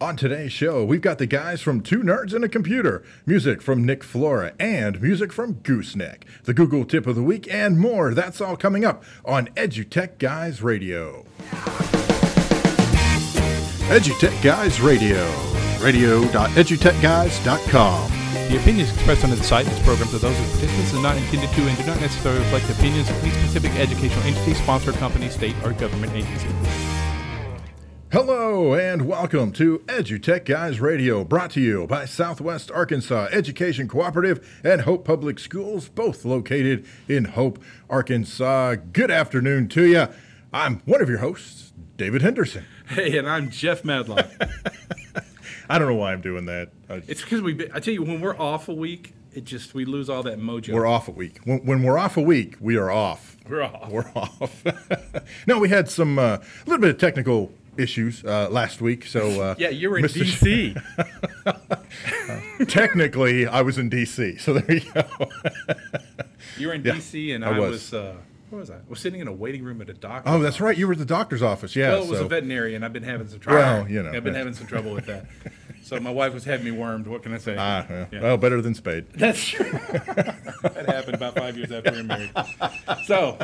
On today's show, we've got the guys from Two Nerds and a Computer, music from Nick Flora, and music from Gooseneck, the Google Tip of the Week, and more. That's all coming up on EduTech Guys Radio. EduTech Guys Radio, radio.edutechguys.com. The opinions expressed under the site and its programs are those of participants and not intended to and do not necessarily reflect the opinions of any specific educational entity, sponsor, company, state, or government agency. Hello and welcome to EduTech Guys Radio, brought to you by Southwest Arkansas Education Cooperative and Hope Public Schools, both located in Hope, Arkansas. Good afternoon to you. I'm one of your hosts, David Henderson. Hey, and I'm Jeff Madlock. I don't know why I'm doing that. I- it's because we. I tell you, when we're off a week, it just we lose all that mojo. We're off a week. When, when we're off a week, we are off. We're off. We're off. no, we had some uh, a little bit of technical issues uh, last week. So uh, Yeah, you were in Mr. D.C. Technically, I was in D.C. So there you go. You were in Yeah, D.C. and I I, was. was. uh, what was I? I was sitting in a waiting room at a doctor. Oh, that's right. You were at the doctor's office. Yeah. Well, it was so- a veterinarian. I've been having some trouble. Well, you know, I've been having some trouble with that. So my wife was having me wormed. What can I say? Ah, yeah. Yeah. Well, better than Spayed. That's true. that happened about five years after we were married. So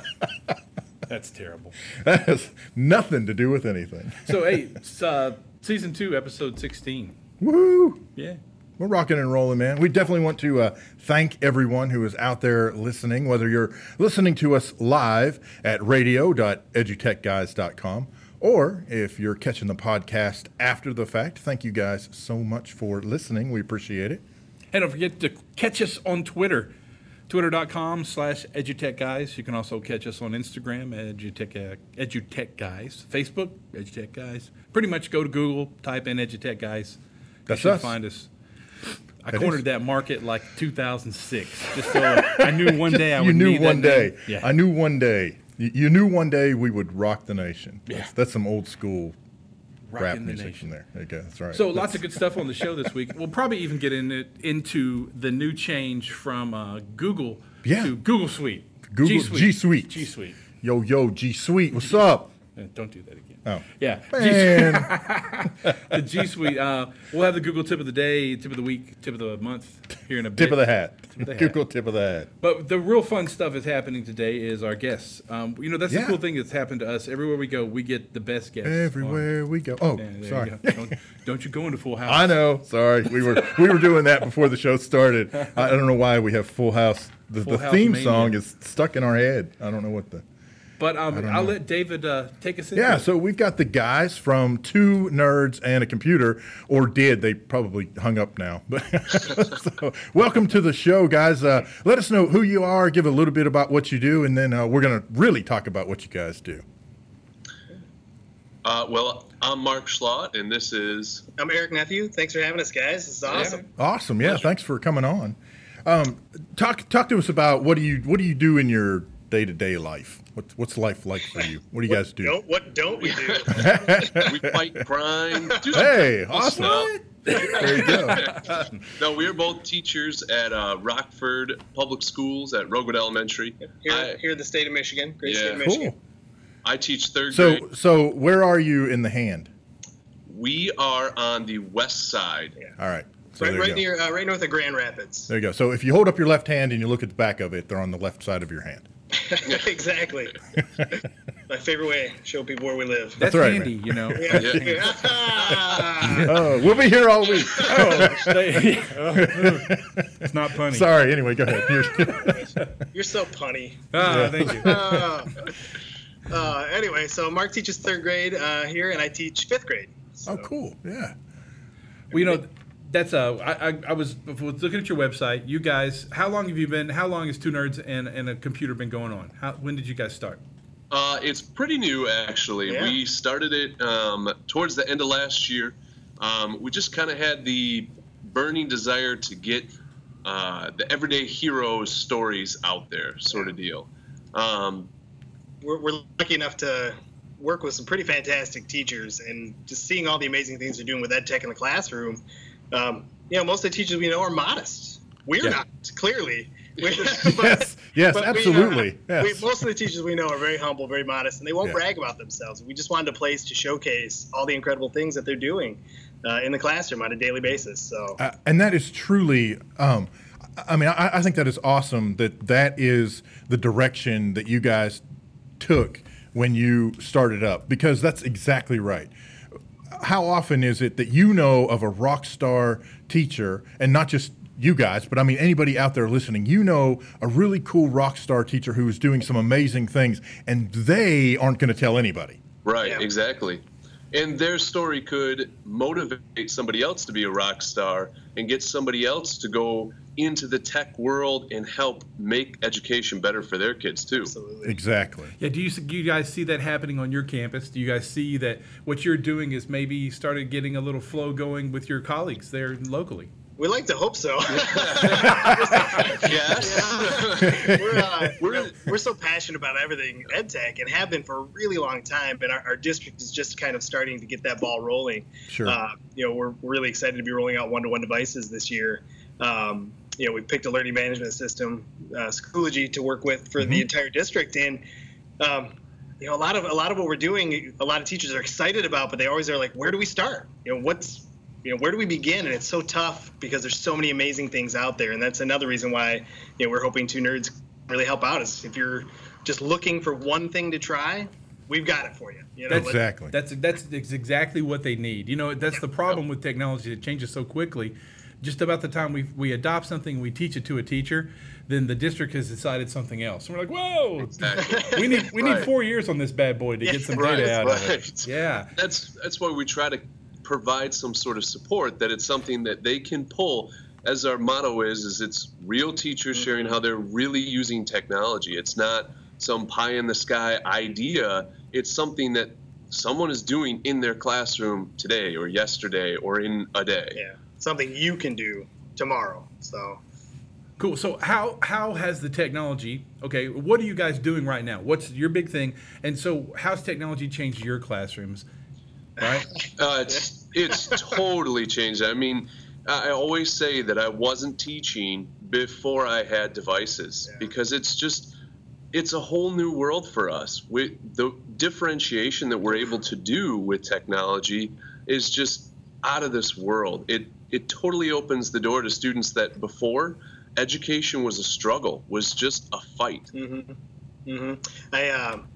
that's terrible. That has nothing to do with anything. So hey, uh, season two, episode sixteen. Woo! Yeah. We're rocking and rolling, man. We definitely want to uh, thank everyone who is out there listening, whether you're listening to us live at radio.edutechguys.com or if you're catching the podcast after the fact. Thank you guys so much for listening. We appreciate it. And don't forget to catch us on Twitter. Twitter.com slash edutech guys. You can also catch us on Instagram, edutech, uh, edutech guys. Facebook, edutech guys. Pretty much go to Google, type in edutech guys. You That's should us. find us. I That cornered is. that market like 2006. Just so I knew one day I would you knew need that one day. name. Yeah. I knew one day. You, you knew one day we would rock the nation. Yeah. That's, that's some old school rap Rocking the music nation. from there. There you go. That's right. So lots of good stuff on the show this week. We'll probably even get in it, into the new change from uh, Google Yeah. to Google Suite. Google G G Suite. G Suite. Yo, yo, G Suite. What's up? Don't do that again. Oh. Yeah. Man. the G Suite. Uh, we'll have the Google tip of the day, tip of the week, tip of the month here in a bit. tip of the hat. of the hat. Google tip of the hat. But the real fun stuff is happening today is our guests. Um, you know, that's Yeah. the cool thing that's happened to us. Everywhere we go, we get the best guests. on. Everywhere we go. Oh, Yeah, there you sorry. go. Don't, don't you go into Full House. I know. Sorry, we were we were doing that before the show started. I, I don't know why we have Full House. The, Full the House theme mania. song is stuck in our head. I don't know what the. But um, I'll know. let David uh, take us into Yeah, so we've got the guys from two nerds and a computer, or did they probably hung up now? But so, welcome to the show, guys. Uh, let us know who you are, give a little bit about what you do, and then uh, we're gonna really talk about what you guys do. Uh, well, I'm Mark Schlaudt, and this is I'm Eric Nephew. Thanks for having us, guys. This is awesome. Awesome, yeah. Thanks for coming on. Um, talk talk to us about what do you what do you do in your day to day life? What's what's life like for you? What do you guys do? Don't, what don't we do? we fight crime. Do Hey, awesome. stuff. There you go. No, we are both teachers at uh, Rockford Public Schools at Roguewood Elementary. Here, I, here in the state of Michigan, great state of Michigan. Cool. I teach third grade. So, so where are you in the hand? We are on the west side. All right. So Right, there you right near, uh, right north of Grand Rapids. There you go. So if you hold up your left hand and you look at the back of it, they're on the left side of your hand. exactly. My favorite way to show people where we live. That's, right, handy, you know. Yeah. Yeah. Oh, we'll be here all week. Oh, stay- it's not funny. Sorry. Anyway, go ahead. You're- You're so punny. Ah, thank you. Uh, uh, anyway, so Mark teaches third grade uh, here, and I teach fifth grade. oh, cool. Yeah. Well, you know, that's uh, I, I, I was, I was looking at your website. You guys, how long have you been? How long has Two Nerds and, and a computer been going on? How, when did you guys start? Uh, it's pretty new, actually. Yeah. We started it um, towards the end of last year. Um, we just kind of had the burning desire to get uh, the everyday heroes stories out there, sort of deal. Um, We're, we're lucky enough to work with some pretty fantastic teachers, and just seeing all the amazing things they're doing with ed tech in the classroom. Um, you know, most of the teachers we know are modest. We're Yeah. not, clearly. We're- Yes. Yes. but we, uh, absolutely. yes. we- most of the teachers we know are very humble, very modest, and they won't Yeah. brag about themselves. We just wanted a place to showcase all the incredible things that they're doing uh, in the classroom on a daily basis. So, Uh, and that is truly um, I mean, I, I think that is awesome that that is the direction that you guys took when you started up because that's exactly right. How often is it that you know of a rock star teacher and not just you guys, but I mean anybody out there listening, you know a really cool rock star teacher who is doing some amazing things and they aren't going to tell anybody. Right, Yeah. exactly. And their story could motivate somebody else to be a rock star and get somebody else to go into the tech world and help make education better for their kids too. absolutely. Exactly. Yeah, do you do you guys see that happening on your campus? Do you guys see that what you're doing is maybe started getting a little flow going with your colleagues there locally? We like to hope so. Yes. we're, uh, We're- we're, so passionate about everything ed tech and have been for a really long time. And our, our district is just kind of starting to get that ball rolling. Sure. Uh, you know, we're really excited to be rolling out one to one devices this year. Um, you know, we picked a learning management system, uh, Schoology, to work with for the entire district. And, um, you know, a lot of a lot of what we're doing, a lot of teachers are excited about, but they always are like, where do we start? You know, what's you know, where do we begin? And it's so tough because there's so many amazing things out there, and that's another reason why you know we're hoping two nerds really help out. Is if you're just looking for one thing to try, we've got it for you. You know, That's Exactly. That's that's exactly what they need. You know, that's the problem with technology. It changes so quickly. Just about the time we we adopt something, we teach it to a teacher, then the district has decided something else. And we're like, whoa, Exactly. we need we need four years on this bad boy to get some Right, data out of it. Yeah. That's that's why we try to provide some sort of support that it's something that they can pull as our motto is is it's real teachers sharing how they're really using technology. It's not some pie in the sky idea. It's something that someone is doing in their classroom today or yesterday or in a day. yeah, something you can do tomorrow. So Cool. So how how has the technology? Okay, what are you guys doing right now? What's your big thing? And so how's technology changed your classrooms? Right. Uh, it's it's totally changed. I mean, I always say that I wasn't teaching before I had devices Yeah. because it's just it's a whole new world for us. With the differentiation that we're able to do with technology is just out of this world. It it totally opens the door to students that before education was a struggle, was just a fight. Mm hmm I, um,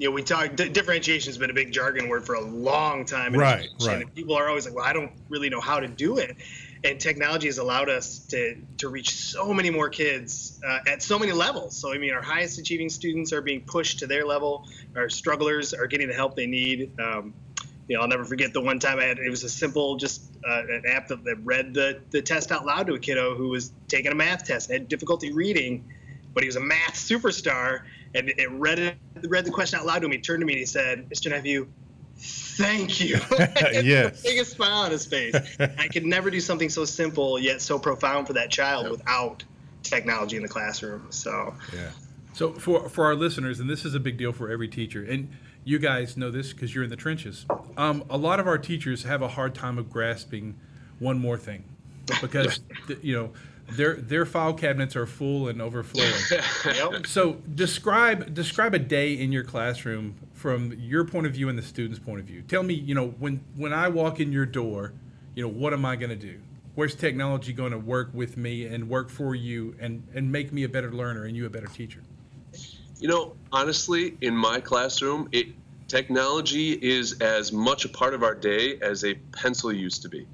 you know, we talk di differentiation has been a big jargon word for a long time. Right, right. And people are always like, "Well, I don't really know how to do it," and technology has allowed us to to reach so many more kids uh, at so many levels. So, I mean, our highest achieving students are being pushed to their level. Our strugglers are getting the help they need. Um, you know, I'll never forget the one time I had. It was a simple, just uh, an app that, that read the the test out loud to a kiddo who was taking a math test and had difficulty reading but he was a math superstar, and it read it, read the question out loud to him. He turned to me and he said, "Mr. Nephew, thank you." Yes. the biggest smile on his face. I could never do something so simple yet so profound for that child without technology in the classroom. So Yeah. So for for our listeners, and this is a big deal for every teacher, and you guys know this because you're in the trenches. Um, a lot of our teachers have a hard time of grasping one more thing, because th- you know their their file cabinets are full and overflowing. Yep. So describe describe a day in your classroom from your point of view and the student's point of view. Tell me, you know, when when I walk in your door, you know, what am I going to do? Where's technology going to work with me and work for you and and make me a better learner and you a better teacher? You know, honestly, in my classroom, it technology is as much a part of our day as a pencil used to be.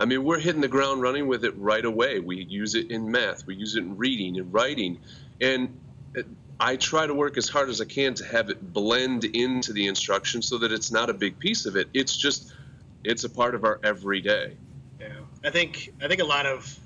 I mean, we're hitting the ground running with it right away. We use it in math, we use it in reading and writing, and I try to work as hard as I can to have it blend into the instruction so that it's not a big piece of it. It's just it's a part of our everyday. Yeah, I think I think a lot of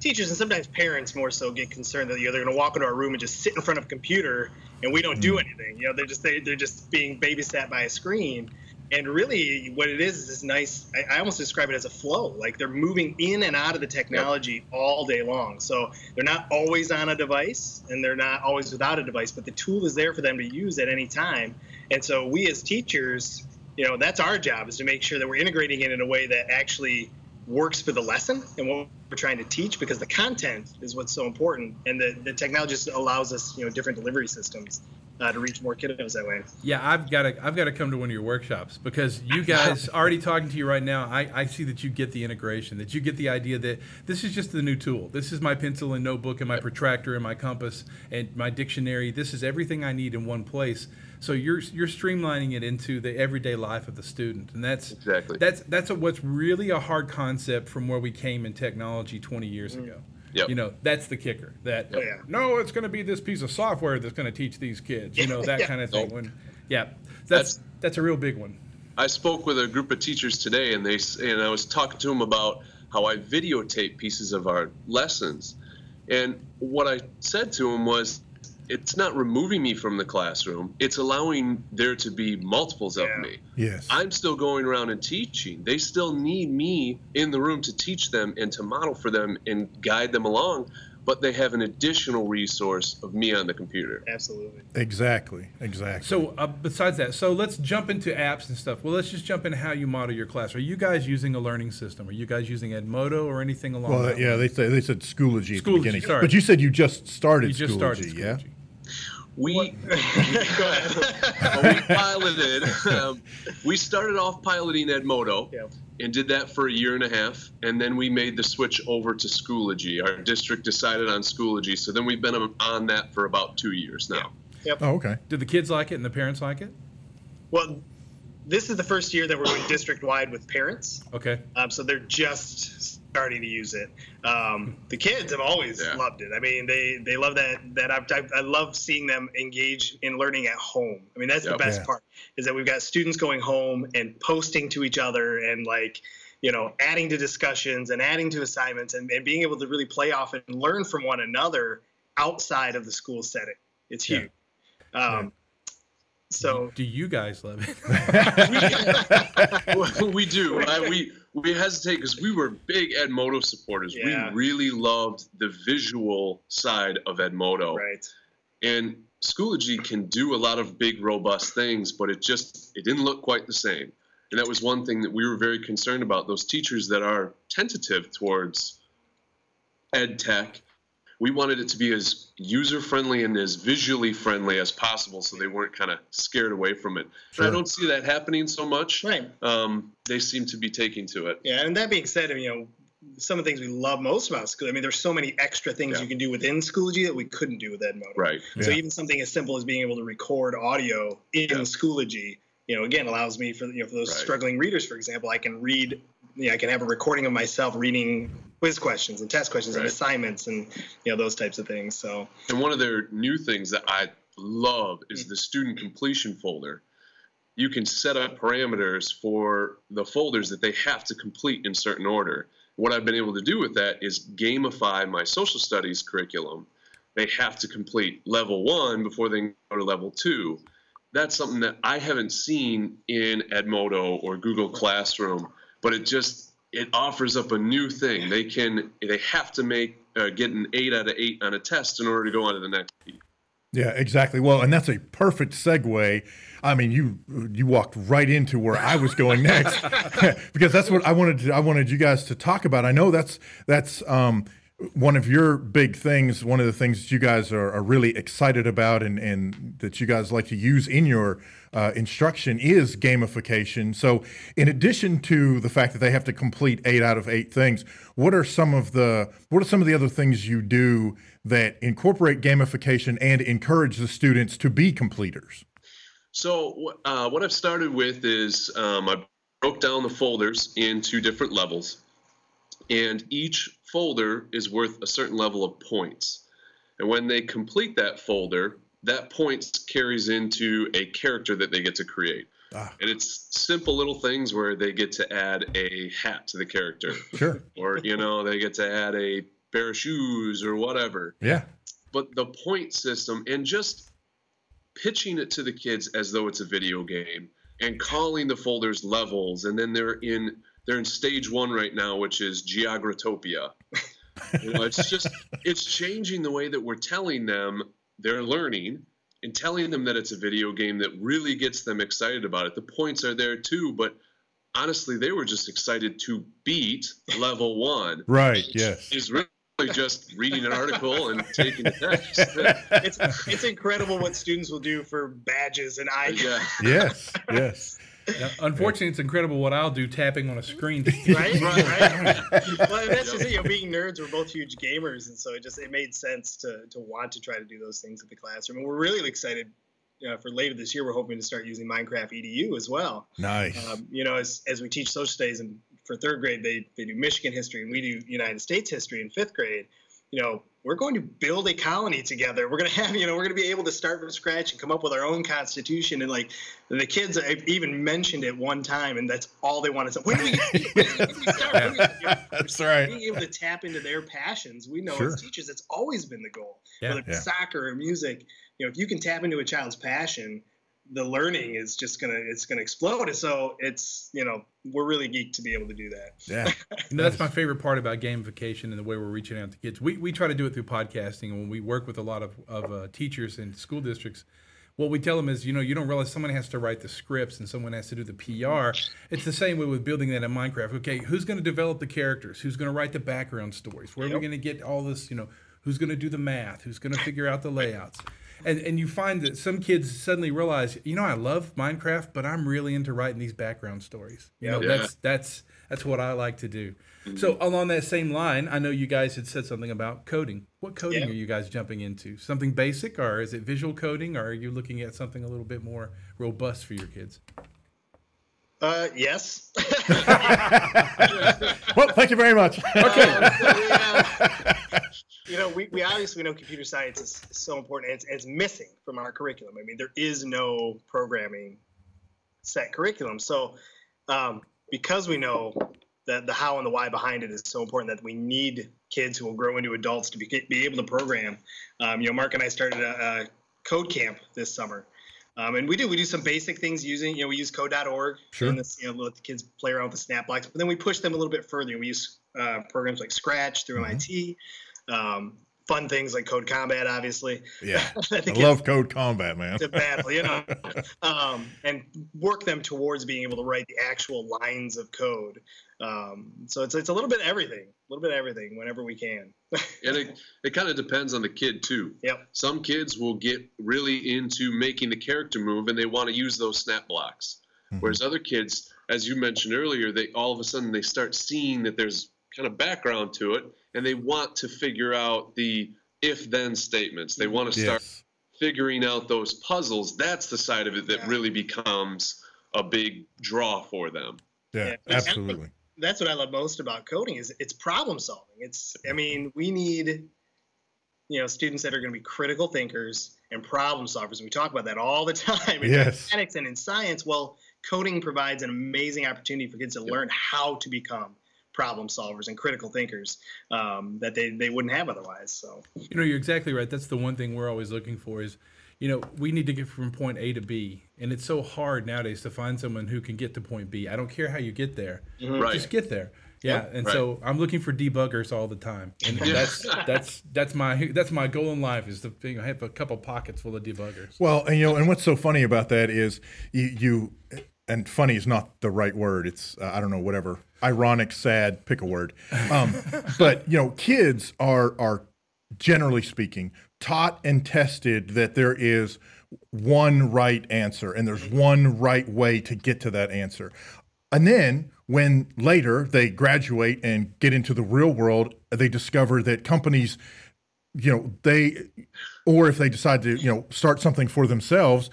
teachers and sometimes parents more so get concerned that you know they're going to walk into our room and just sit in front of a computer and we don't do mm. anything. You know, they're just they, they're just being babysat by a screen. And really, what it is is this nice. I, I almost describe it as a flow. Like they're moving in and out of the technology all day long. So they're not always on a device, and they're not always without a device. But the tool is there for them to use at any time. And so we as teachers, you know, that's our job is to make sure that we're integrating it in a way that actually works for the lesson and what we're trying to teach because the content is what's so important and the, the technology just allows us you know different delivery systems uh, to reach more kiddos that way Yeah, I've got to I've got to come to one of your workshops because you guys already talking to you right now. I, I see that you get the integration, that you get the idea that this is just the new tool. This is my pencil and notebook and my protractor and my compass and my dictionary. This is everything I need in one place. So you're you're streamlining it into the everyday life of the student, and that's Exactly. that's that's a, what's really a hard concept from where we came in technology 20 years ago. Yep. You know, that's the kicker. That Oh, yeah. no, it's going to be this piece of software that's going to teach these kids. You know, that Yeah. kind of thing. Nope. When, yeah, that's That's- that's a real big one. I spoke with a group of teachers today, and they and I was talking to them about how I videotape pieces of our lessons, and what I said to them was, it's not removing me from the classroom; it's allowing there to be multiples of me. Yes. I'm still going around and teaching. They still need me in the room to teach them and to model for them and guide them along, but they have an additional resource of me on the computer. absolutely exactly. Exactly. So uh, besides that, so let's jump into apps and stuff. Well, let's just jump into how you model your class. Are you guys using a learning system? Are you guys using Edmodo or anything along well, that yeah, line? they say they said Schoology at the Schoology, beginning, sorry. but you said you just started you just Schoology, started yeah? Schoology. We go ahead we piloted. Um, we started off piloting Edmodo Yeah. and did that for a year and a half, and then we made the switch over to Schoology. Our district decided on Schoology, so then we've been on that for about two years now. Yep. Oh, okay. Do the kids like it and the parents like it? well this is the first year that we're going district wide with parents Okay. um, so they're just starting to use it um, the kids have always Yeah. loved it i mean they they love that that I've, I've, i love seeing them engage in learning at home i mean that's the best Yeah. part is that we've got students going home and posting to each other and like you know adding to discussions and adding to assignments and, and being able to really play off and learn from one another outside of the school setting it's Yeah. huge um, so Do you guys love it? we do. I, we we hesitate because we were big Edmodo supporters. Yeah. We really loved the visual side of Edmodo. right And Schoology can do a lot of big, robust things, but it just it didn't look quite the same. And that was one thing that we were very concerned about. Those teachers that are tentative towards ed tech, we wanted it to be as user friendly and as visually friendly as possible, so they weren't kind of scared away from it. And I don't see that happening so much. right Um, they seem to be taking to it. Yeah, and that being said, you know, some of the things we love most about school. I mean, there's so many extra things Yeah. you can do within Schoology that we couldn't do with Edmodo. Right. So even something as simple as being able to record audio in Yeah. Schoology, you know, again allows me for you know for those Right. struggling readers, for example, I can read. You know, I can have a recording of myself reading quiz questions and test questions and assignments and you know those types of things. So And one of their new things that I love Mm. is the student completion folder. You can set up parameters for the folders that they have to complete in certain order. What I've been able to do with that is gamify my social studies curriculum. They have to complete level one before they go to level two. That's something that I haven't seen in Edmodo or Google Classroom, but it just it offers up a new thing. They can they have to make uh, get an eight out of eight on a test in order to go on to the next. Yeah, exactly. Well, and that's a perfect segue. I mean, you you walked right into where I was going next because that's what I wanted to, I wanted you guys to talk about. I know that's that's um, one of your big things. One of the things that you guys are, are really excited about and and that you guys like to use in your uh, instruction is gamification. So, in addition to the fact that they have to complete eight out of eight things, what are some of the what are some of the other things you do that incorporate gamification and encourage the students to be completers? So, uh, what I've started with is um, I broke down the folders into different levels, and each folder is worth a certain level of points. And when they complete that folder, that points carries into a character that they get to create. Ah. And it's simple little things where they get to add a hat to the character. Sure. or, you know, they get to add a pair of shoes or whatever. Yeah. But the point system and just pitching it to the kids as though it's a video game and calling the folders levels and then they're in they're in stage one right now which is geograptopia you know, it's just it's changing the way that we're telling them they're learning and telling them that it's a video game that really gets them excited about it. The points are there too, but honestly, they were just excited to beat level one. Right. Yes. Is really just reading an article and taking the test. it's it's incredible what students will do for badges and uh, icons. Yeah. yes. Yes. Now, unfortunately, it's incredible what I'll do tapping on a screen. right, right, right. well, that's just it. You know, being nerds, we're both huge gamers, and so it just it made sense to to want to try to do those things at the classroom. And we're really excited uh, for later this year. We're hoping to start using Minecraft EDU as well. Nice. Um, you know, as as we teach social studies, and for third grade, they they do Michigan history, and we do United States history in fifth grade. You know, we're going to build a colony together. We're going to have, you know, we're going to be able to start from scratch and come up with our own constitution. And like the kids I've even mentioned it one time, and that's all they wanted to. When do we, when do we start? that's right. Being able to tap into their passions. We know sure. as teachers, it's always been the goal. Yeah. Whether it's yeah. soccer or music, you know, if you can tap into a child's passion, the learning is just gonna it's gonna explode. So it's you know we're really geeked to be able to do that. Yeah, you know, that's my favorite part about gamification and the way we're reaching out to kids. We we try to do it through podcasting, and when we work with a lot of of uh, teachers and school districts. What we tell them is, you know, you don't realize someone has to write the scripts and someone has to do the PR. It's the same way with building that in Minecraft. Okay, who's going to develop the characters? Who's going to write the background stories? Where yep. are we going to get all this? You know, who's going to do the math? Who's going to figure out the layouts? And and you find that some kids suddenly realize, you know, I love Minecraft, but I'm really into writing these background stories. You know, yeah. that's that's that's what I like to do. Mm-hmm. So along that same line, I know you guys had said something about coding. What coding yeah. are you guys jumping into? Something basic, or is it visual coding, or are you looking at something a little bit more robust for your kids? Uh, yes. well, thank you very much. Okay. Uh, you know, we, we obviously know computer science is so important and it's, it's missing from our curriculum. I mean, there is no programming set curriculum. So, um, because we know that the how and the why behind it is so important that we need kids who will grow into adults to be, be able to program. Um, you know, Mark and I started a, a code camp this summer. Um, and we do we do some basic things using you know we use code.org sure. and this, you know let the kids play around with the snap blocks but then we push them a little bit further we use uh, programs like scratch through mm-hmm. MIT um, fun things like Code Combat, obviously. Yeah, I, I love Code Combat, man. to battle, you know, um, and work them towards being able to write the actual lines of code. Um, so it's it's a little bit of everything, a little bit of everything whenever we can. and it, it kind of depends on the kid too. Yep. Some kids will get really into making the character move, and they want to use those snap blocks. Mm-hmm. Whereas other kids, as you mentioned earlier, they all of a sudden they start seeing that there's kind of background to it, and they want to figure out the if then statements. They want to start yes. figuring out those puzzles. That's the side of it that yeah. really becomes a big draw for them. Yeah, yeah. absolutely. That's what I love most about coding is it's problem solving. It's I mean, we need you know students that are going to be critical thinkers and problem solvers. And We talk about that all the time in yes. mathematics and in science. Well, coding provides an amazing opportunity for kids to learn how to become problem solvers and critical thinkers um, that they, they wouldn't have otherwise. So you know, you're exactly right. That's the one thing we're always looking for is, you know, we need to get from point A to B, and it's so hard nowadays to find someone who can get to point B. I don't care how you get there, mm-hmm. right. just get there. Yeah, and so I'm looking for debuggers all the time, and that's that's that's my that's my goal in life is to you know, have a couple pockets full of debuggers. Well, and you know, and what's so funny about that is you, you and funny is not the right word. It's uh, I don't know whatever ironic, sad, pick a word. Um, but you know, kids are are generally speaking taught and tested that there is one right answer and there's one right way to get to that answer. And then when later they graduate and get into the real world, they discover that companies, you know, they, or if they decide to, you know, start something for themselves,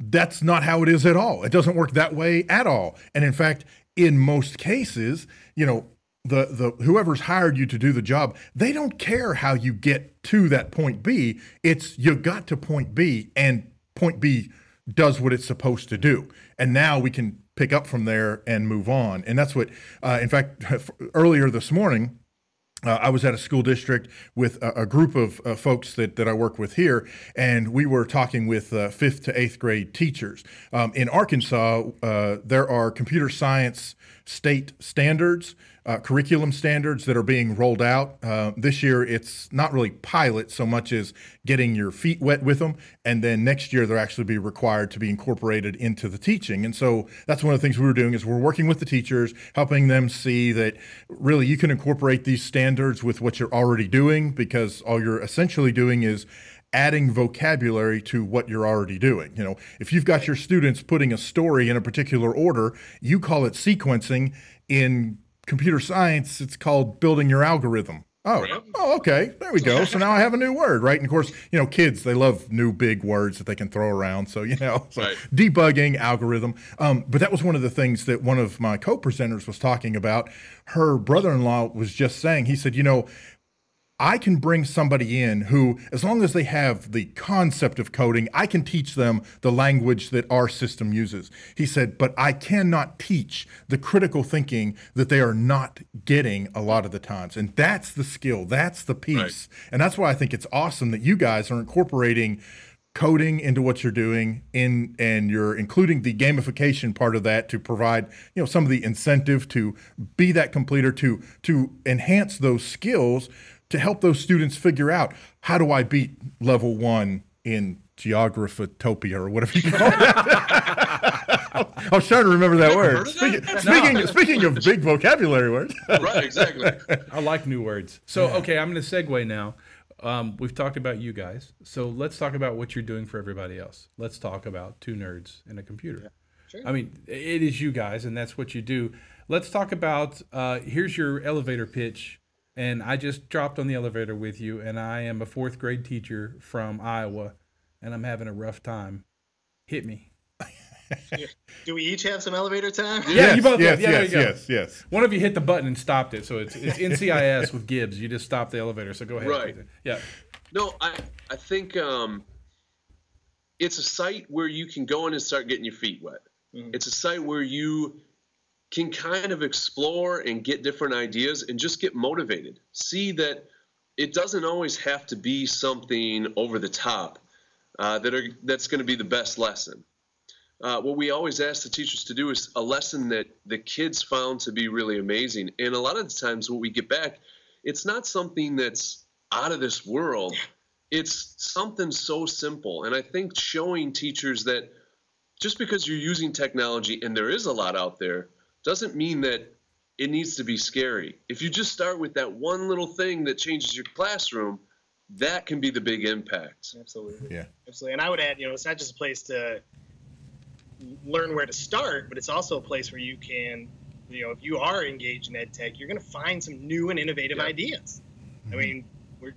that's not how it is at all. It doesn't work that way at all. And in fact, in most cases, you know, the the whoever's hired you to do the job, they don't care how you get to that point B. It's you got to point B and point B does what it's supposed to do. And now we can pick up from there and move on. And that's what, uh, in fact, earlier this morning, uh, I was at a school district with a, a group of uh, folks that, that I work with here, and we were talking with uh, fifth to eighth grade teachers. Um, in Arkansas, uh, there are computer science state standards uh, curriculum standards that are being rolled out. Uh, this year, it's not really pilot so much as getting your feet wet with them. And then next year, they'll actually be required to be incorporated into the teaching. And so that's one of the things we were doing is we're working with the teachers, helping them see that really you can incorporate these standards with what you're already doing because all you're essentially doing is adding vocabulary to what you're already doing. You know, if you've got your students putting a story in a particular order, you call it sequencing in computer science, it's called building your algorithm. Oh, oh, okay. There we go. So now I have a new word, right? And of course, you know, kids they love new big words that they can throw around. So you know, so right. debugging algorithm. Um, but that was one of the things that one of my co-presenters was talking about. Her brother-in-law was just saying. He said, you know, I can bring somebody in who, as long as they have the concept of coding, I can teach them the language that our system uses. He said, but I cannot teach the critical thinking that they are not getting a lot of the times. And that's the skill, that's the piece. Right. And that's why I think it's awesome that you guys are incorporating coding into what you're doing in and you're including the gamification part of that to provide you know some of the incentive to be that completer to to enhance those skills to help those students figure out how do I beat level one in geographotopia or whatever you call it. I was trying to remember that word. Speaking, that? speaking, no. speaking of big vocabulary words. right, exactly. I like new words. So, okay, I'm going to segue now. Um, we've talked about you guys. So let's talk about what you're doing for everybody else. Let's talk about two nerds and a computer. Yeah, sure. I mean, it is you guys, and that's what you do. Let's talk about uh, here's your elevator pitch and I just dropped on the elevator with you, and I am a fourth grade teacher from Iowa, and I'm having a rough time. Hit me. Do we each have some elevator time? Yeah, yes, you both. Yes, yeah, yes, yes, yes. One of you hit the button and stopped it, so it's it's NCIS with Gibbs. You just stop the elevator. So go ahead. Right. Yeah. No, I I think um, it's a site where you can go in and start getting your feet wet. Mm-hmm. It's a site where you can kind of explore and get different ideas and just get motivated. See that it doesn't always have to be something over the top uh, that are that's going to be the best lesson. Uh, what we always ask the teachers to do is a lesson that the kids found to be really amazing. And a lot of the times, what we get back, it's not something that's out of this world. It's something so simple. And I think showing teachers that just because you're using technology and there is a lot out there, doesn't mean that it needs to be scary. If you just start with that one little thing that changes your classroom, that can be the big impact. Absolutely. Yeah. Absolutely. And I would add, you know, it's not just a place to learn where to start, but it's also a place where you can, you know, if you are engaged in ed tech, you're going to find some new and innovative ideas. Mm-hmm. I mean,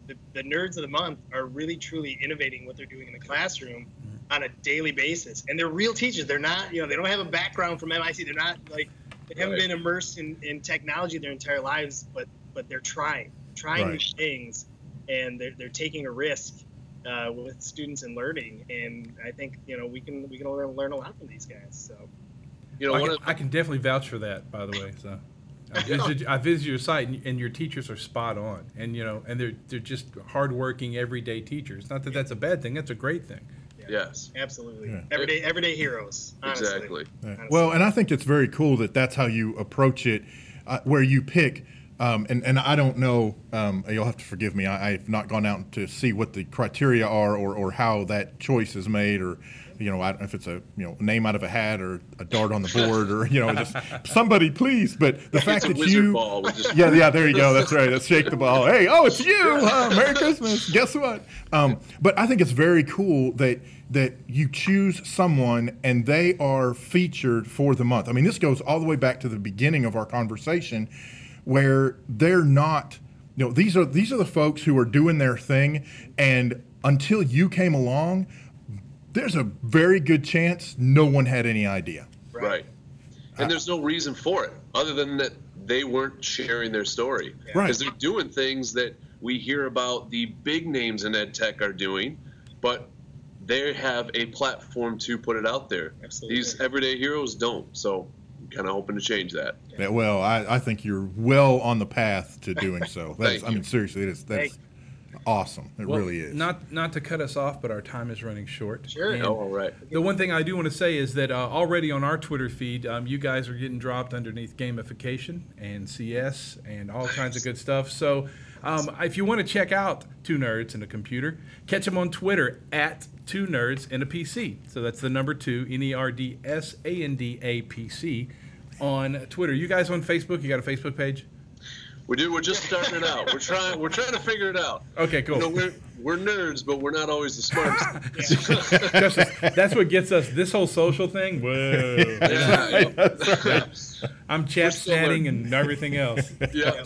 the, the, nerds of the month are really truly innovating what they're doing in the classroom mm-hmm. on a daily basis, and they're real teachers. They're not, you know, they don't have a background from MIT. They're not like they haven't right. been immersed in, in technology their entire lives, but but they're trying, trying right. new things, and they're, they're taking a risk uh, with students and learning. And I think you know we can we can learn, learn a lot from these guys. So you know, I can, of, I can definitely vouch for that. By the way, so. I visited, I visited your site, and, and, your teachers are spot on, and you know, and they're they're just hardworking, everyday teachers. Not that that's a bad thing; that's a great thing. Yes. Absolutely. Yeah. Everyday everyday heroes. Honestly. Exactly. Yeah. Well, and I think it's very cool that that's how you approach it. uh, where you pick. Um, and, and I don't know, um, you'll have to forgive me. I, I've not gone out to see what the criteria are or, or how that choice is made or, you know, I don't know if it's a, you know, name out of a hat or a dart on the board or, you know, just somebody please. But the fact It's a that you, ball. We just- yeah, yeah, there you go. That's right. Let's shake the ball. Hey, oh, it's you. Huh? Merry Christmas. Guess what? Um, but I think it's very cool that that you choose someone and they are featured for the month. I mean, this goes all the way back to the beginning of our conversation, where they're not. You know, these are these are the folks who are doing their thing, and until you came along, there's a very good chance no one had any idea. Right. And there's no reason for it other than that they weren't sharing their story. Right. Because they're doing things that we hear about the big names in ed tech are doing, but they have a platform to put it out there. Absolutely. These everyday heroes don't. So I'm kind of hoping to change that. Yeah, well, I, I think you're well on the path to doing so. That's, Thank I mean, seriously, it is that's Thank awesome. It Well, really is. Not not to cut us off, but our time is running short. Sure. And Oh, all right. The one thing I do want to say is that uh, already on our Twitter feed, um, you guys are getting dropped underneath gamification and CS and all kinds of good stuff. So um, if you want to check out Two Nerds and a Computer, catch them on Twitter at Two Nerds and a PC. So that's the number two, N E R D S A N D A P C on Twitter. You guys on Facebook? You got a Facebook page? We do. We're just starting it out. We're trying. We're trying to figure it out. Okay, cool. You know, we're we're nerds, but we're not always the smartest. Justice, that's what gets us this whole social thing. Whoa. yeah. I'm chat still chatting and everything else. yeah.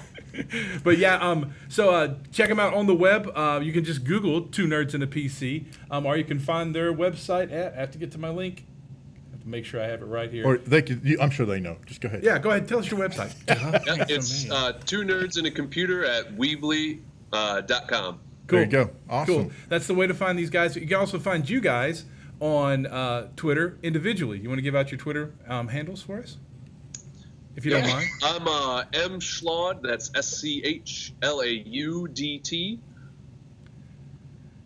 But yeah, um, so uh, check them out on the web. Uh, you can just Google Two Nerds and a PC, um, or you can find their website at. I have to get to my link. I have to make sure I have it right here. or they could. You, I'm sure they know. Just go ahead. yeah, go ahead. Tell us your website. Yeah, it's uh, two nerds and a computer at Weebly uh, dot com. There you go. Awesome. Cool. That's the way to find these guys. You can also find you guys on uh, Twitter individually. You want to give out your Twitter um, handles for us, if you don't mind. I'm uh, M Schlaudt. That's S C H L A U D T.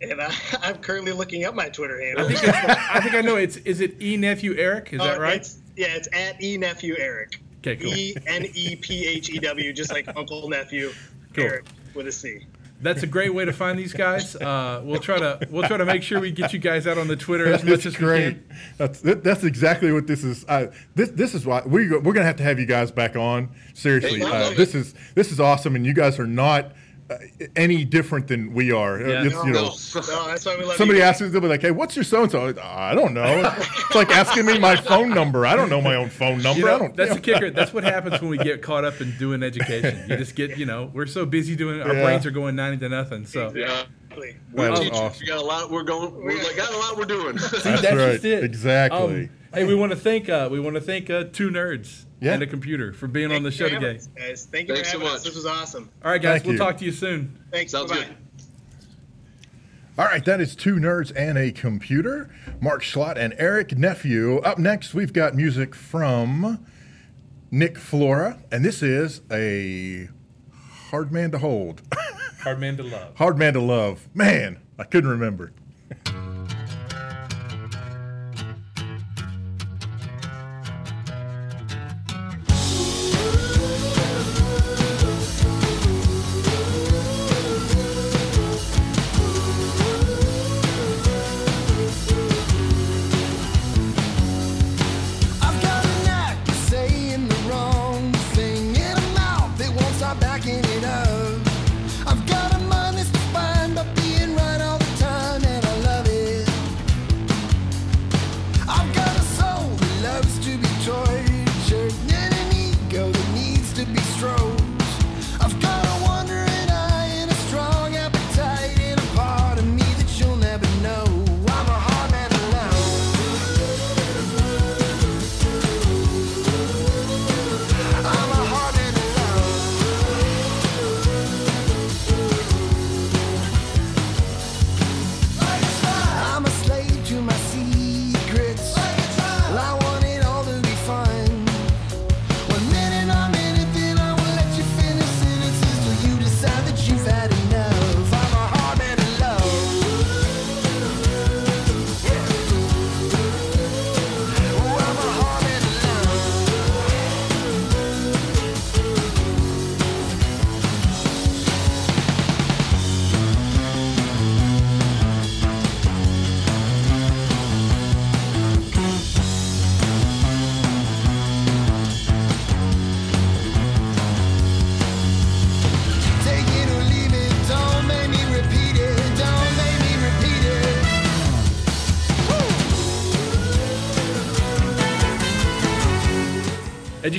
And I, I'm currently looking up my Twitter handle. I think, I think I know. It's is it E nephew Eric? Is that Uh, right? It's, yeah, it's at e nephew Eric. Okay, cool. E N E P H E W, just like Uncle Nephew Cool. Eric with a C. That's a great way to find these guys. Uh, we'll try to we'll try to make sure we get you guys out on the Twitter as much That's as we great. can. That's that's exactly what this is. Uh, this this is why we we're gonna have to have you guys back on. Seriously, uh, this it. is this is awesome, and you guys are not any different than we are. Uh, Yeah. It's, you know, No. No, that's why we love Somebody you. asks me, they'll be like, "Hey, what's your so and so?" I don't know. It's like asking me my phone number. I don't know my own phone number. You I know, don't. that's the kicker. That's what happens when we get caught up in doing education. You just get, you know, we're so busy doing. Our Yeah. brains are going ninety to nothing. So Yeah. Exactly. We're That's teachers. awesome. We got a lot. We're going. We're like, got a lot. We're doing. That's that's right. just it. Exactly. Um, hey, we want to thank uh, we want to thank uh, two nerds Yeah. and a computer for being on the show Thank you for today. us, Guys, thank you Thanks for so having us. much. This was awesome. All right, guys, Thank we'll you. talk to you soon. Thanks. Sounds Bye-bye. good. All right, that is two nerds and a computer. Mark Schlaudt and Eric Nephew. Up next, we've got music from Nick Flora, and this is a hard man to hold, Hard man to love. hard man to love. Man, I couldn't remember.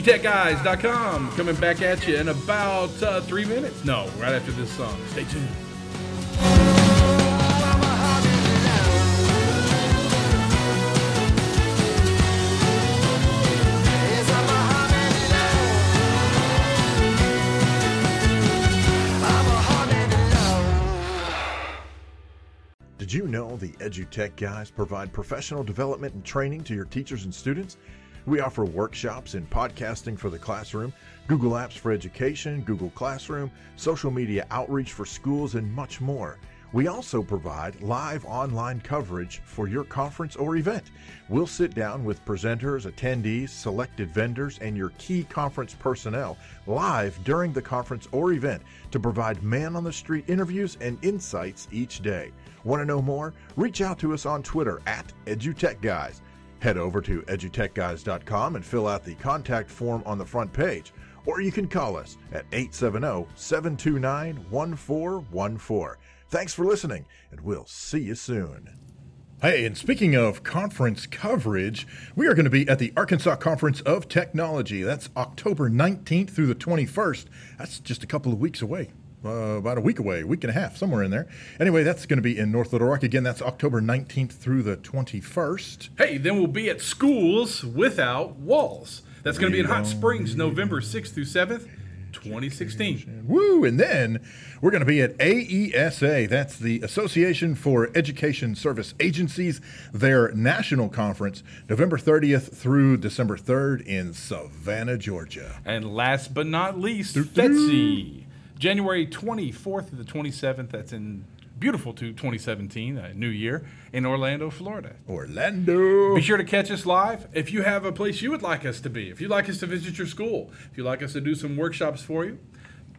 EduTechGuys.com coming back at you in about uh, three minutes. No, right after this song. Stay tuned. Did you know the EduTech guys provide professional development and training to your teachers and students? We offer workshops in podcasting for the classroom, Google Apps for education, Google Classroom, social media outreach for schools, and much more. We also provide live online coverage for your conference or event. We'll sit down with presenters, attendees, selected vendors, and your key conference personnel live during the conference or event to provide man on the street interviews and insights each day. Want to know more? Reach out to us on Twitter at EduTechGuys. Head over to edutechguys.com and fill out the contact form on the front page. Or you can call us at 870 729 1414. Thanks for listening, and we'll see you soon. Hey, and speaking of conference coverage, we are going to be at the Arkansas Conference of Technology. That's October 19th through the 21st. That's just a couple of weeks away. Uh, about a week away, week and a half, somewhere in there. Anyway, that's going to be in North Little Rock. Again, that's October 19th through the 21st. Hey, then we'll be at Schools Without Walls. That's going to be in Hot Springs, November 6th through 7th, 2016. Woo! And then we're going to be at AESA. That's the Association for Education Service Agencies, their national conference, November 30th through December 3rd in Savannah, Georgia. And last but not least, FETC, January 24th to the 27th. That's in beautiful to 2017, uh, New Year, in Orlando, Florida. Orlando. Be sure to catch us live. If you have a place you would like us to be, if you'd like us to visit your school, if you'd like us to do some workshops for you,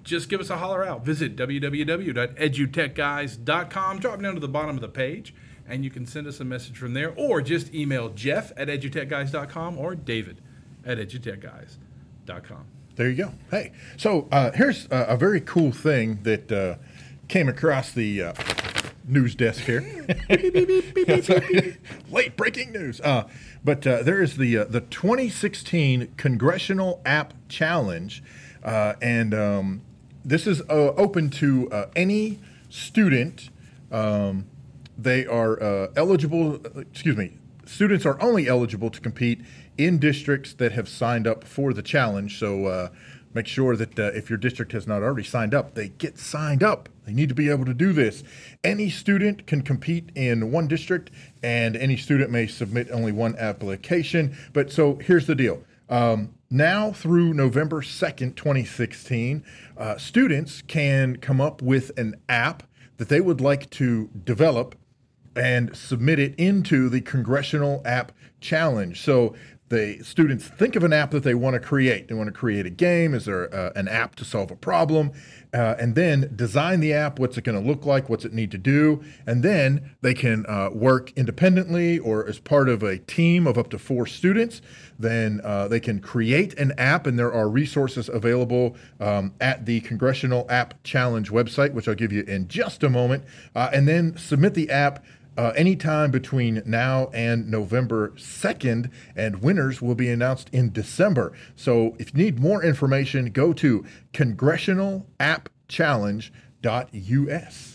just give us a holler out. Visit www.edutechguys.com. Drop down to the bottom of the page, and you can send us a message from there, or just email Jeff at edutechguys.com or David at edutechguys.com. There you go. Hey, so uh, here's a, a very cool thing that uh, came across the uh, news desk here. Late breaking news. Uh, but uh, there is the uh, the 2016 Congressional App Challenge, uh, and um, this is uh, open to uh, any student. Um, they are uh, eligible. Excuse me. Students are only eligible to compete in districts that have signed up for the challenge. So uh, make sure that uh, if your district has not already signed up, they get signed up. They need to be able to do this. Any student can compete in one district, and any student may submit only one application. But so here's the deal. Um, now through November 2nd, 2016, uh, students can come up with an app that they would like to develop and submit it into the Congressional App Challenge. So the students think of an app that they want to create. They want to create a game. Is there uh, an app to solve a problem? Uh, and then design the app. What's it going to look like? What's it need to do? And then they can uh, work independently or as part of a team of up to four students. Then uh, they can create an app, and there are resources available um, at the Congressional App Challenge website, which I'll give you in just a moment. Uh, and then submit the app uh, anytime between now and November 2nd, and winners will be announced in December. So if you need more information, go to congressionalappchallenge.us.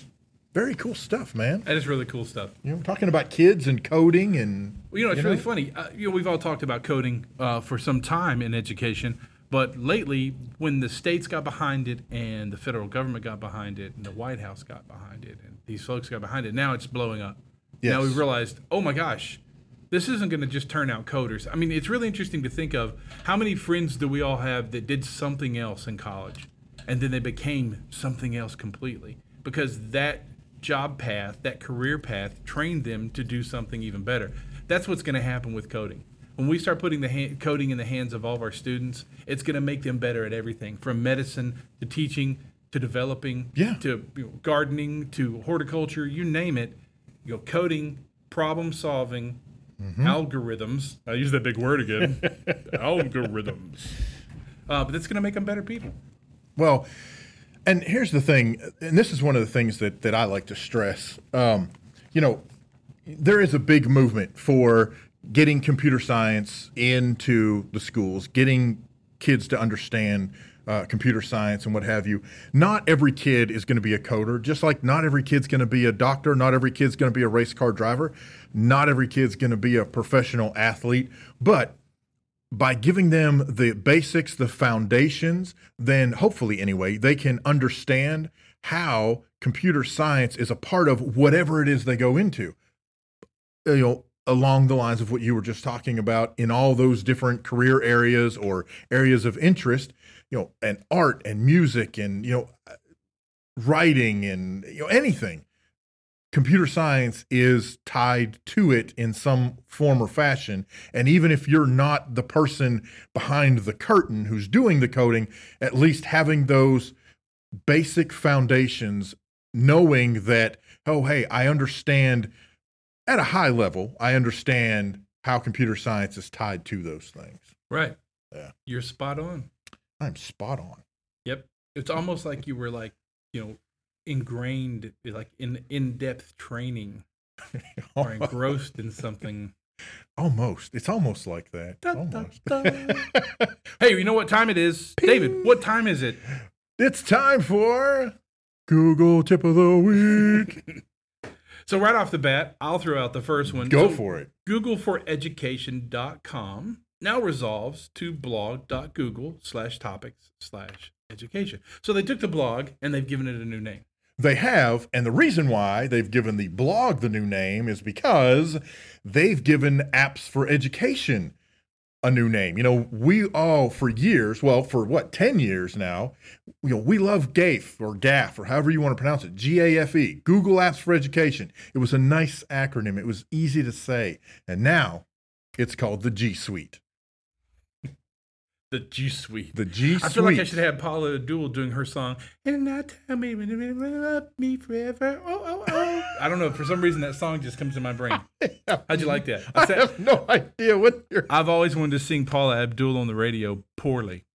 Very cool stuff, man. That is really cool stuff. You know, we're talking about kids and coding and Well, you know, it's You really know? funny. Uh, you know, we've all talked about coding uh, for some time in education, but lately, when the states got behind it and the federal government got behind it and the White House got behind it and these folks got behind it, now it's blowing up. Now we've realized, oh my gosh, this isn't going to just turn out coders. I mean, it's really interesting to think of how many friends do we all have that did something else in college and then they became something else completely because that job path, that career path trained them to do something even better. That's what's going to happen with coding. When we start putting the ha- coding in the hands of all of our students, it's going to make them better at everything from medicine to teaching to developing Yeah. to you know, gardening to horticulture, you name it. You know, coding, problem solving, algorithms. I use that big word again. algorithms. Uh, but that's going to make them better people. Well, and here's the thing, and this is one of the things that, that I like to stress. Um, you know, there is a big movement for getting computer science into the schools, getting kids to understand uh, computer science and what have you. Not every kid is going to be a coder, just like not every kid's going to be a doctor, not every kid's going to be a race car driver, not every kid's going to be a professional athlete. But by giving them the basics, the foundations, then hopefully, anyway, they can understand how computer science is a part of whatever it is they go into. You know, along the lines of what you were just talking about in all those different career areas or areas of interest, you know, and art and music and, you know, writing and, you know, anything computer science is tied to it in some form or fashion. And even if you're not the person behind the curtain who's doing the coding, at least having those basic foundations, knowing that, oh, hey, I understand at a high level, I understand how computer science is tied to those things. Right. Yeah. You're spot on. I'm spot on. Yep. It's almost like you were like, you know, ingrained like in in-depth training or engrossed in something. Almost. It's almost like that. Da, da, almost. da. Hey, you know what time it is? David, what time is it? it's time for Google Tip of the Week. So right off the bat, I'll throw out the first one. Go So for it. Googleforeducation.com now resolves to blog.google slash topics slash education. So they took the blog and they've given it a new name. They have, and the reason why they've given the blog the new name is because they've given apps for education a new name. You know, we all for years, well, for what, 10 years now, you know, we love GAFE or GAF or however you want to pronounce it, G A F E, Google Apps for Education. It was a nice acronym, it was easy to say. And now it's called the G Suite. The G Suite. The G Suite. I feel like I should have Paula Abdul doing her song. And now tell me when you love me forever. Oh, oh, oh. I don't know. For some reason, that song just comes to my brain. How'd you like that? I I said, have no idea what you're. I've always wanted to sing Paula Abdul on the radio poorly.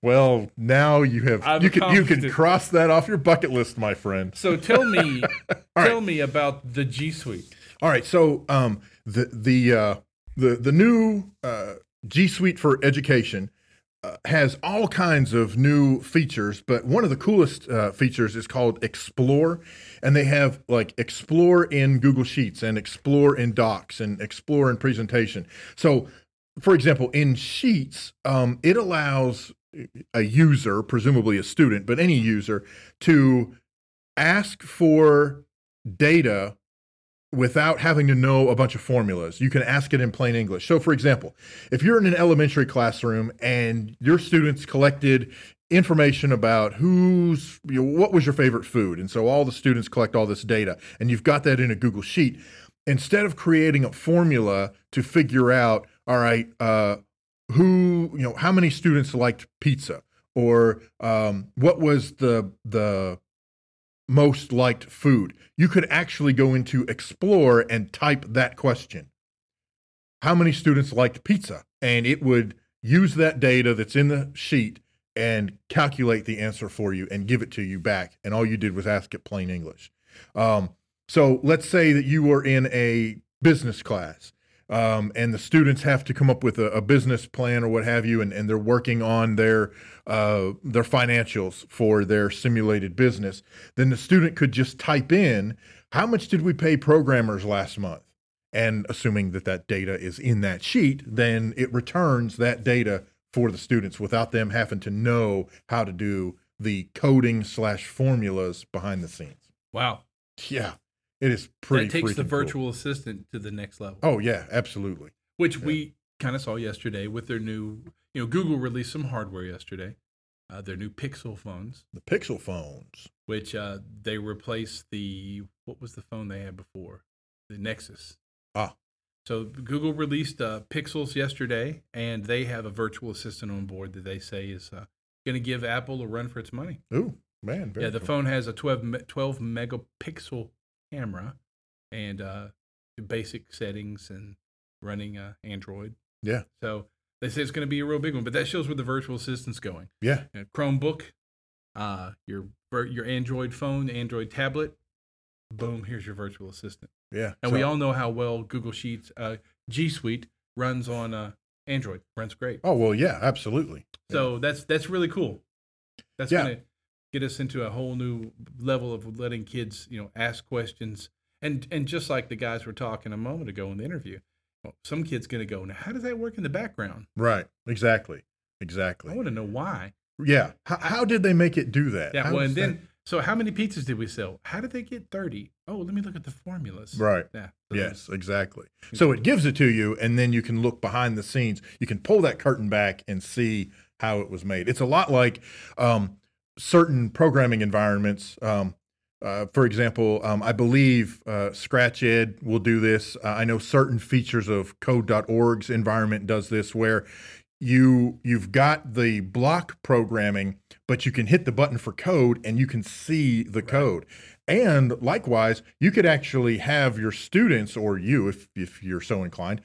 Well, now you have I've you can you can cross that off your bucket list, my friend. So tell me, right. tell me about the G Suite. All right, so um, the the uh, the the new uh, G Suite for Education has all kinds of new features, but one of the coolest uh, features is called Explore, and they have like Explore in Google Sheets and Explore in Docs and Explore in Presentation. So, for example, in Sheets, um, it allows a user, presumably a student, but any user, to ask for data without having to know a bunch of formulas. You can ask it in plain English. So, for example, if you're in an elementary classroom and your students collected information about who's, you know, what was your favorite food, and so all the students collect all this data, and you've got that in a Google Sheet, instead of creating a formula to figure out, all right, uh, who, you know, how many students liked pizza, or um, what was the the most liked food. You could actually go into Explore and type that question. How many students liked pizza? And it would use that data that's in the sheet and calculate the answer for you and give it to you back. And all you did was ask it plain English. Um, so let's say that you were in a business class um, and the students have to come up with a, a business plan or what have you, and, and they're working on their uh, their financials for their simulated business. Then the student could just type in how much did we pay programmers last month, and assuming that that data is in that sheet, then it returns that data for the students without them having to know how to do the coding slash formulas behind the scenes. Wow. Yeah, it is pretty. that takes the freaking cool. virtual assistant to the next level. Oh yeah, absolutely. which we kind of saw yesterday with their new, you know, Google released some hardware yesterday, uh, their new Pixel phones, The Pixel phones. which uh, they replaced the what was the phone they had before, the Nexus. Ah. So Google released uh, Pixels yesterday, and they have a virtual assistant on board that they say is uh, going to give Apple a run for its money. Ooh, man. Very yeah, the cool. phone has a 12, 12 megapixel camera and uh, basic settings and running uh, Android. Yeah. So they say it's going to be a real big one, but that shows where the virtual assistant's going. Yeah. You know, Chromebook, uh, your your Android phone, Android tablet. Boom! Here's your virtual assistant. Yeah. And So- we all know how well Google Sheets, uh, G Suite runs on uh, Android runs great. Oh well, yeah, absolutely. So that's that's really cool. That's Yeah. gonna get us into a whole new level of letting kids, you know, ask questions. And and just like the guys were talking a moment ago in the interview, well, some kid's gonna go, now how does that work in the background? Right. Exactly. Exactly. I want to know why. Yeah. How, how did they make it do that? Yeah. How well, and that- then so how many pizzas did we sell? How did they get thirty? Oh, let me look at the formulas. Right. Yeah. so Yes, exactly. So it gives it to you, and then you can look behind the scenes. You can pull that curtain back and see how it was made. It's a lot like um, certain programming environments. Um, uh, for example, um, I believe uh, Scratch Ed will do this. Uh, I know certain features of Code.org's environment does this, where you you've got the block programming, but you can hit the button for code and you can see the code. And likewise, you could actually have your students or you, if if you're so inclined,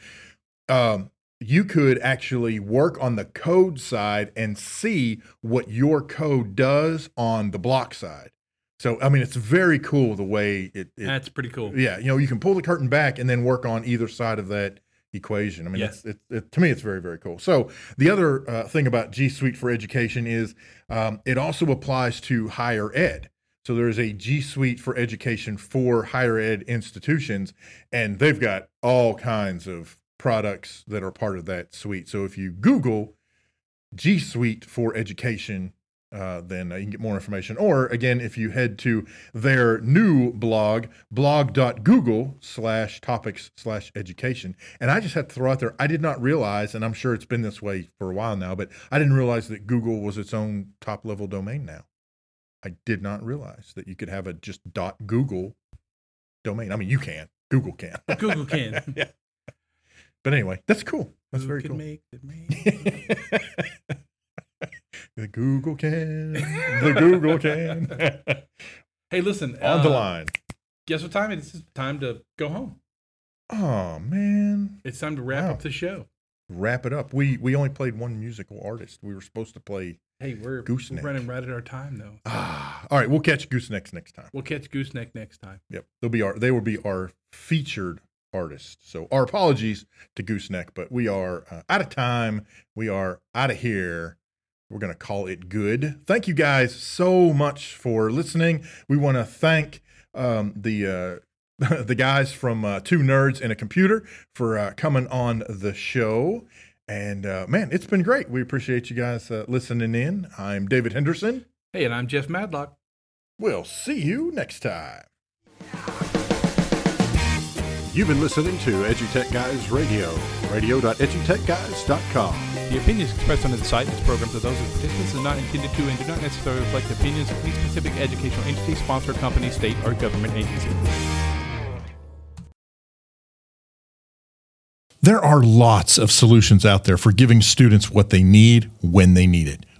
um, you could actually work on the code side and see what your code does on the block side. So I mean, it's very cool the way it. it That's pretty cool. yeah, you know, you can pull the curtain back and then work on either side of that equation. I mean, it's, it's it, to me, it's very, very cool. So the other uh, thing about G Suite for Education is um, it also applies to higher ed. So there is a G Suite for Education for higher ed institutions, and they've got all kinds of products that are part of that suite. So if you Google G Suite for Education, uh, then you can get more information. Or again, if you head to their new blog, blog.google slash topics slash education. And I just have to throw out there, I did not realize, and I'm sure it's been this way for a while now, but I didn't realize that Google was its own top level domain now. I did not realize that you could have a just dot Google domain. I mean, you can, Google can. Google can. yeah. But anyway, that's cool. That's Who very cool. Make the the Google can. The Google can. hey, listen. On the uh, line. Guess what time it is? It's time to go home. Oh man. It's time to wrap Wow. up the show. Wrap it up. We we only played one musical artist. We were supposed to play Hey, we're, we're Gooseneck. running right at our time though. Ah. All right, we'll catch Goosenecks next time. We'll catch Gooseneck next time. Yep. They'll be our they will be our featured artist. So our apologies to Gooseneck, but we are uh, out of time. We are out of here. We're going to call it good. Thank you guys so much for listening. We want to thank um, the uh, the guys from uh, Two Nerds and a Computer for uh, coming on the show. And uh, man, it's been great. We appreciate you guys uh, listening in. I'm David Henderson. Hey, and I'm Jeff Madlock. We'll see you next time. You've been listening to EduTech Guys Radio, radio.edutechguys.com. The opinions expressed on the site and its programs are those of the participants and not intended to and do not necessarily reflect the opinions of any specific educational entity, sponsor, company, state, or government agency. There are lots of solutions out there for giving students what they need when they need it.